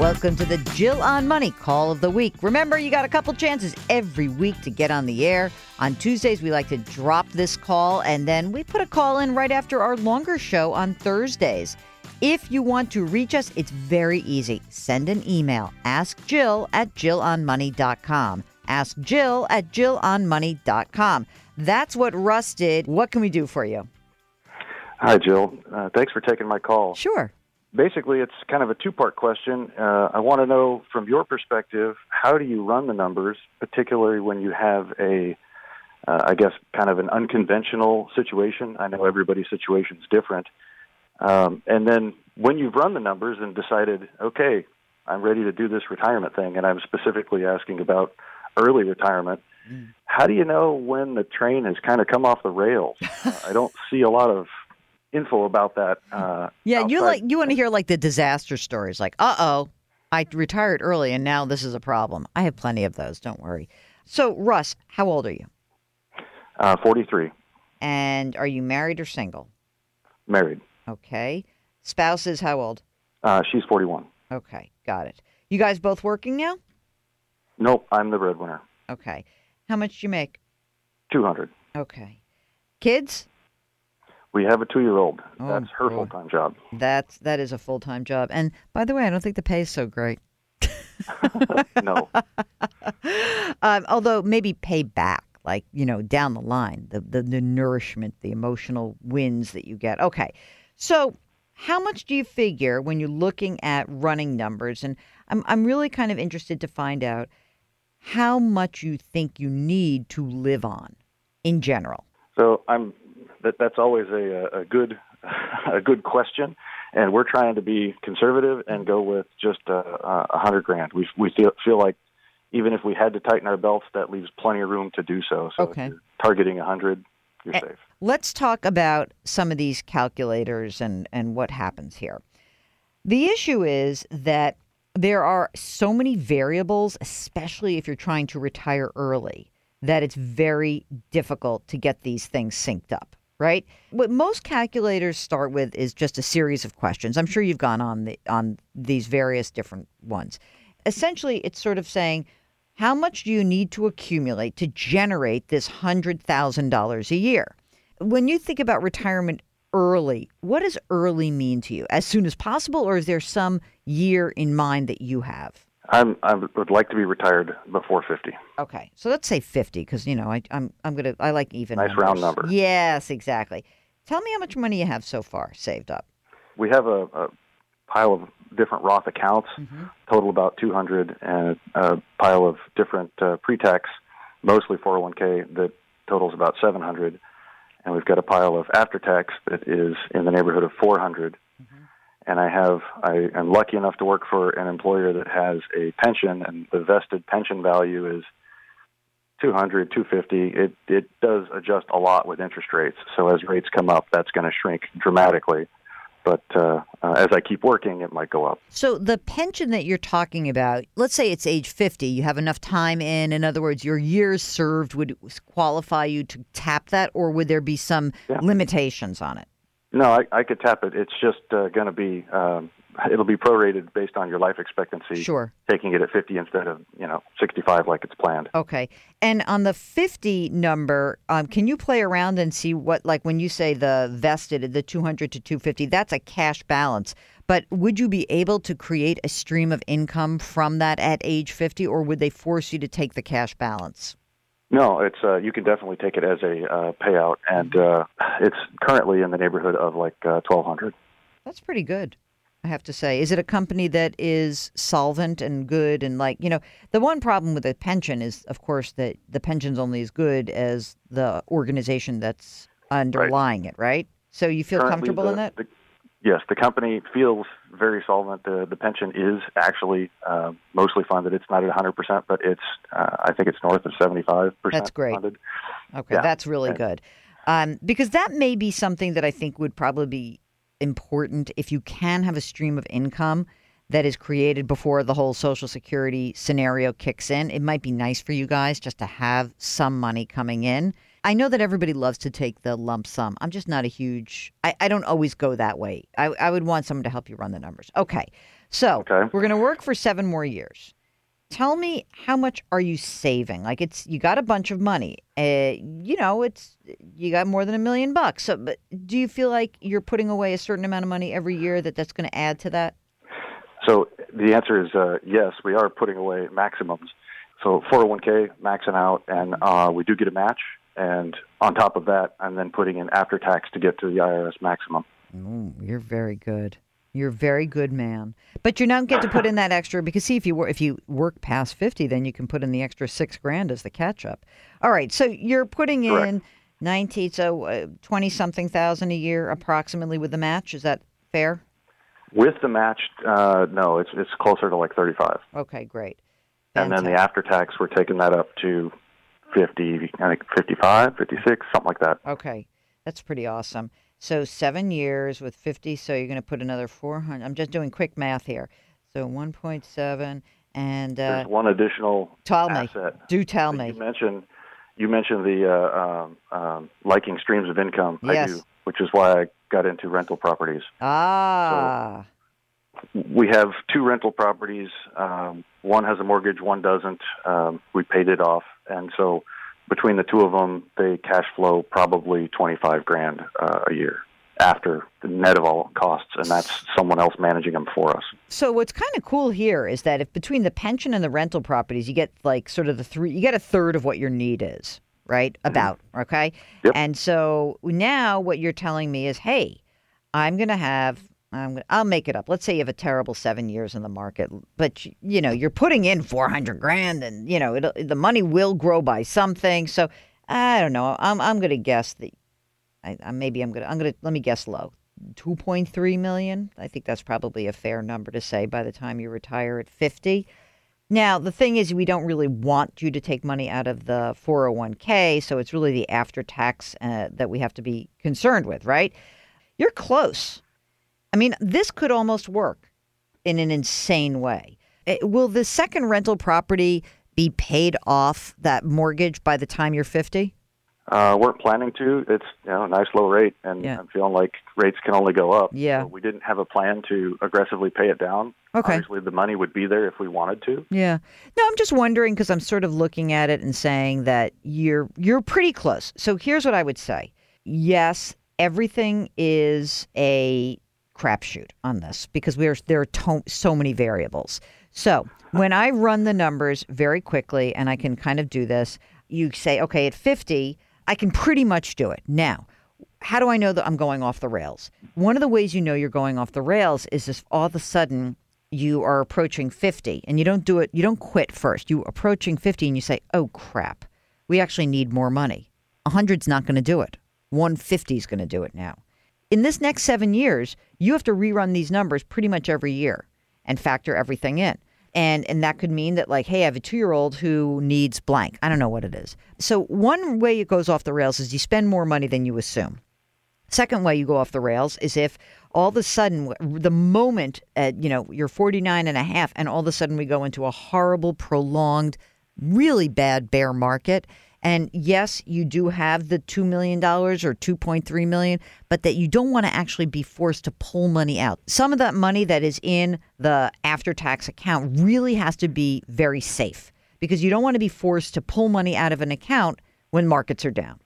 Welcome to the Jill on Money Call of the Week. Remember, you got a couple chances every week to get on the air. On Tuesdays, we like to drop this call, and then we put a call in right after our longer show on Thursdays. If you want to reach us, it's very easy. Send an email. Ask Jill at JillOnMoney.com. Ask Jill at JillOnMoney.com. That's what Russ did. What can we do for you? Hi, Jill. Uh, thanks for taking my call. Sure. Basically, it's kind of a two part question. Uh, I want to know from your perspective, how do you run the numbers, particularly when you have a, uh, I guess, kind of an unconventional situation? I know everybody's situation is different. Um, and then when you've run the numbers and decided, okay, I'm ready to do this retirement thing, and I'm specifically asking about early retirement, how do you know when the train has kind of come off the rails? Uh, I don't see a lot of info about that. Uh, Yeah, you like you want to hear like the disaster stories, like, uh oh, I retired early and now this is a problem. I have plenty of those. Don't worry. So, Russ, how old are you? uh, 43, And are you married or single? married. Okay. Spouse is how old? Uh, she's 41. Okay, got it. You guys both working now? Nope, I'm the breadwinner. Okay. How much do you make? 200. Okay. Kids? We have a two year old. Oh, That's her boy. full time job. That's that is a full time job. And by the way, I don't think the pay is so great. no. um, although maybe pay back, like you know, down the line, the, the the nourishment, the emotional wins that you get. Okay, so how much do you figure when you're looking at running numbers? And I'm I'm really kind of interested to find out how much you think you need to live on in general. So I'm that that's always a a good a good question, and we're trying to be conservative and go with just uh, a hundred grand. We we feel feel like even if we had to tighten our belts, that leaves plenty of room to do so. So Okay. if you're targeting a hundred, you're Eh, safe. Let's talk about some of these calculators and, and what happens here. The issue is that there are so many variables, especially if you're trying to retire early, that it's very difficult to get these things synced up, right? What most calculators start with is just a series of questions. I'm sure you've gone on the, on these various different ones. Essentially, it's sort of saying, how much do you need to accumulate to generate this $100,000 a year? When you think about retirement early, what does early mean to you? As soon as possible, or is there some year in mind that you have? I'm I would like to be retired before fifty. Okay, so let's say fifty, because you know I, I'm I'm gonna I like even Nice round number. Yes, exactly. Tell me how much money you have so far saved up. We have a, a pile of different Roth accounts, Mm-hmm. total about 200, and a pile of different uh, pre-tax, mostly 401k that totals about 700, and we've got a pile of after-tax that is in the neighborhood of 400. And I have I am lucky enough to work for an employer that has a pension, and the vested pension value is 200, 250. It it does adjust a lot with interest rates. So as rates come up, that's going to shrink dramatically. But uh, uh, as I keep working, it might go up. So the pension that you're talking about, let's say it's age 50, you have enough time in. In other words, your years served would qualify you to tap that, or would there be some Yeah. limitations on it? No, I, I could tap it. It's just uh, going to be um, it'll be prorated based on your life expectancy. Sure. Taking it at 50 instead of you know 65 like it's planned. Okay. And on the 50 number, um, can you play around and see what, like when you say the vested, the 200 to 250, that's a cash balance. But would you be able to create a stream of income from that at age 50, or would they force you to take the cash balance? No, it's uh, you can definitely take it as a uh, payout, and uh, it's currently in the neighborhood of like uh, 1200. That's pretty good, I have to say. Is it a company that is solvent and good? And like, you know, the one problem with a pension is, of course, that the pension's only as good as the organization that's underlying it, right? So you feel Currently, comfortable the- in that? the- yes, the company feels very solvent. The the pension is actually uh, mostly funded. It's not at 100 percent, but it's uh, I think it's north of 75 percent. That's great. Funded. Okay, Yeah. that's really And- good. Um, because that may be something that I think would probably be important if you can have a stream of income that is created before the whole Social Security scenario kicks in. It might be nice for you guys just to have some money coming in. I know that everybody loves to take the lump sum. I'm just not a huge, I, I don't always go that way. I, I would want someone to help you run the numbers. Okay. So Okay. we're going to work for seven more years. Tell me how much are you saving? Like it's you got a bunch of money. Uh, you know, it's you got more than a million bucks. So, but do you feel like you're putting away a certain amount of money every year that that's going to add to that? So the answer is uh, yes. We are putting away maximums. So 401k maxing out, and uh, we do get a match. And on top of that, I'm then putting in after tax to get to the IRS maximum. Oh, you're very good. You're a very good man. But you don't get to put in that extra because see if you if you work past 50 then you can put in the extra 6 grand as the catch up. All right, so you're putting in Correct. 19 so 20 something thousand a year approximately with the match. Is that fair? With the match, uh, no, it's it's closer to like 35. Okay, great. And then the Fantastic. after tax, we're taking that up to 50, I think 55, 56, something like that. Okay. That's pretty awesome. So 7 years with 50 so you're going to put another 400. I'm just doing quick math here. So 1.7 and uh There's one additional tell me. asset. Do tell me. You mentioned you mentioned the uh, um, um, liking streams of income. I Yes. do, which is why I got into rental properties. Ah. We have two rental properties. Um, one has a mortgage, one doesn't. Um, we paid it off, and so between the two of them, they cash flow probably twenty five grand uh, a year after the net of all costs, and that's someone else managing them for us. So what's kind of cool here is that if between the pension and the rental properties, you get like sort of the three, you get a third of what your need is, right? About okay. Yep. And so now what you're telling me is, hey, I'm gonna have. I'm I'll make it up. Let's say you have a terrible seven years in the market, but you, you know you're putting in four hundred grand, and you know the money will grow by something. So I don't know. I'm I'm gonna guess that. I, I maybe I'm gonna I'm gonna let me guess low. 2.3 million. I think that's probably a fair number to say by the time you retire at 50. Now, the thing is, we don't really want you to take money out of the 401k, so it's really the after tax uh, that we have to be concerned with, right? You're close. I mean, this could almost work in an insane way. Uh, Will the second rental property be paid off that mortgage by the time you're 50? Uh, we're not planning to. It's you know a nice low rate, and Yeah. I'm feeling like rates can only go up. Yeah. So we didn't have a plan to aggressively pay it down. Okay. Obviously, the money would be there if we wanted to. Yeah. No, I'm just wondering because I'm sort of looking at it and saying that you're you're pretty close. So here's what I would say. Yes, everything is a crapshoot on this because we're there are to- so many variables. So when I run the numbers very quickly, and I can kind of do this, you say, okay, at 50, I can pretty much do it. Now, how do I know that I'm going off the rails? One of the ways you know you're going off the rails is if all of a sudden you are approaching 50 and you don't do it, you don't quit first. You approaching 50 and you say, oh crap, we actually need more money. 100's not going to do it. 150 is going to do it now. In this next seven years, you have to rerun these numbers pretty much every year and factor everything in. And and that could mean that like, hey, I have a two year old who needs blank. I don't know what it is. So one way it goes off the rails is you spend more money than you assume. Second way you go off the rails is if all of a sudden, the moment at, you know, you're 49 and a half, and all of a sudden we go into a horrible, prolonged, really bad bear market. And yes, you do have the $2 million or 2.3 million, but that you don't want to actually be forced to pull money out. Some of that money that is in the after tax account really has to be very safe because you don't want to be forced to pull money out of an account when markets are down.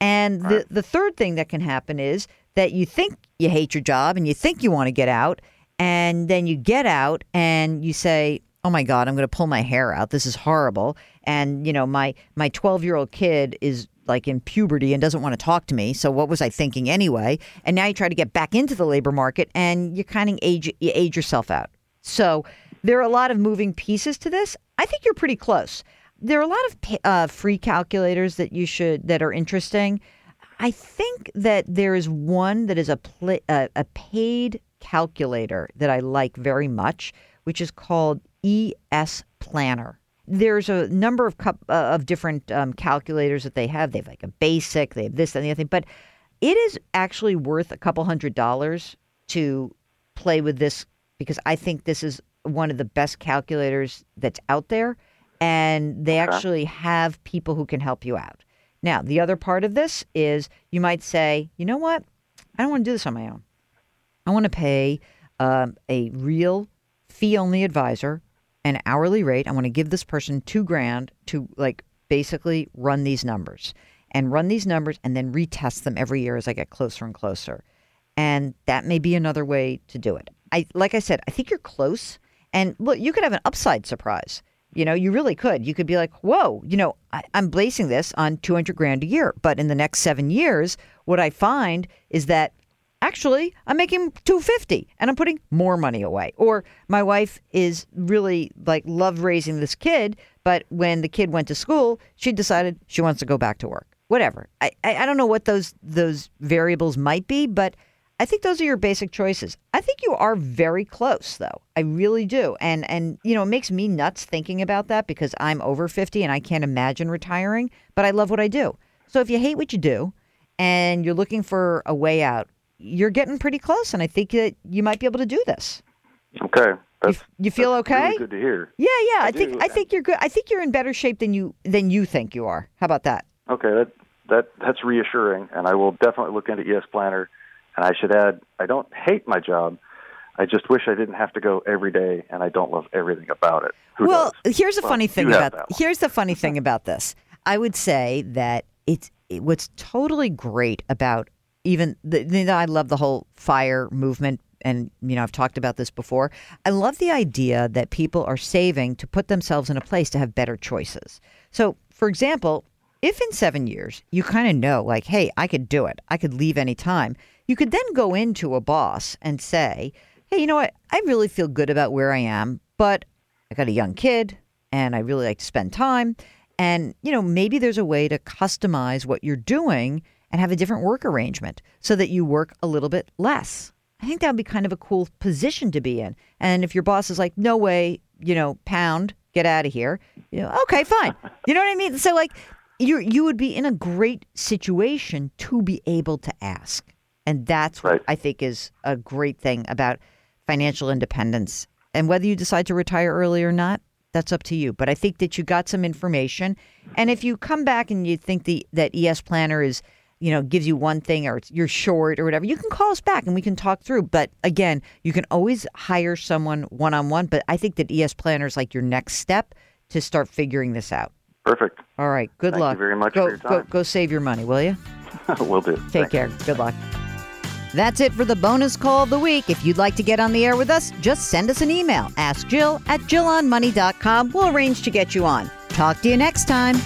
And the, the third thing that can happen is that you think you hate your job and you think you want to get out, and then you get out and you say, "Oh my God, I'm going to pull my hair out. This is horrible." And you know, my my 12 year old kid is like in puberty and doesn't want to talk to me. So what was I thinking anyway? And now you try to get back into the labor market, and you kind of age you age yourself out. So there are a lot of moving pieces to this. I think you're pretty close. There are a lot of uh, free calculators that you should that are interesting. I think that there is one that is a pla a, a paid calculator that I like very much, which is called ES Planner. There's a number of cup, uh, of different um, calculators that they have. They have like a basic, they have this and the other thing, but it is actually worth a couple hundred dollars to play with this because I think this is one of the best calculators that's out there, and they actually have people who can help you out. Now, the other part of this is you might say, you know what? I don't want to do this on my own. I want to pay um, a real fee only advisor, an hourly rate. I want to give this person two grand to like basically run these numbers and run these numbers and then retest them every year as I get closer and closer. And that may be another way to do it. I like I said, I think you're close. And look, you could have an upside surprise. You know, you really could. You could be like, whoa, you know, I, am basing this on 200 grand a year. But in the next seven years, what I find is that actually I'm making 250 and I'm putting more money away. Or my wife is really like loved raising this kid, but when the kid went to school, she decided she wants to go back to work. Whatever. I, I, don't know what those those variables might be, but I think those are your basic choices. I think you are very close though. I really do. And and you know, it makes me nuts thinking about that because I'm over 50 and I can't imagine retiring, but I love what I do. So if you hate what you do and you're looking for a way out, you're getting pretty close and I think that you might be able to do this. Okay. That's, you, you feel okay? Really good to hear. Yeah, yeah. I, I think do. I think you're good. I think you're in better shape than you than you think you are. How about that? Okay, that that that's reassuring, and I will definitely look into ES Planner and I should add, I don't hate my job. I just wish I didn't have to go every day, and I don't love everything about it. Who well, does? here's the well, funny thing about here's the funny thing about this. I would say that it's it, what's totally great about even the, I love the whole fire movement and you know I've talked about this before. I love the idea that people are saving to put themselves in a place to have better choices. So, for example, if in 7 years you kind of know like, "Hey, I could do it. I could leave any time." You could then go into a boss and say, hey, you know what? I really feel good about where I am, but I got a young kid and I really like to spend time. And, you know, maybe there's a way to customize what you're doing and have a different work arrangement so that you work a little bit less. I think that would be kind of a cool position to be in. And if your boss is like, no way, you know, pound, get out of here, you know, okay, fine. You know what I mean? So, like, you you would be in a great situation to be able to ask. And that's right. what I think is a great thing about financial independence. And whether you decide to retire early or not, that's up to you. But I think that you got some information. And if you come back and you think the that ES Planner is, you know, gives you one thing or you're short or whatever, you can call us back and we can talk through. But again, you can always hire someone one on one. But I think that ES Planner is like your next step to start figuring this out. Perfect. All right. Good Thank luck. you very much go, for your time. Go, go save your money, will you? Will do. Take Thanks. care. Good luck. That's it for the bonus call of the week. If you'd like to get on the air with us, just send us an email. Ask Jill at JillOnMoney.com. We'll arrange to get you on. Talk to you next time.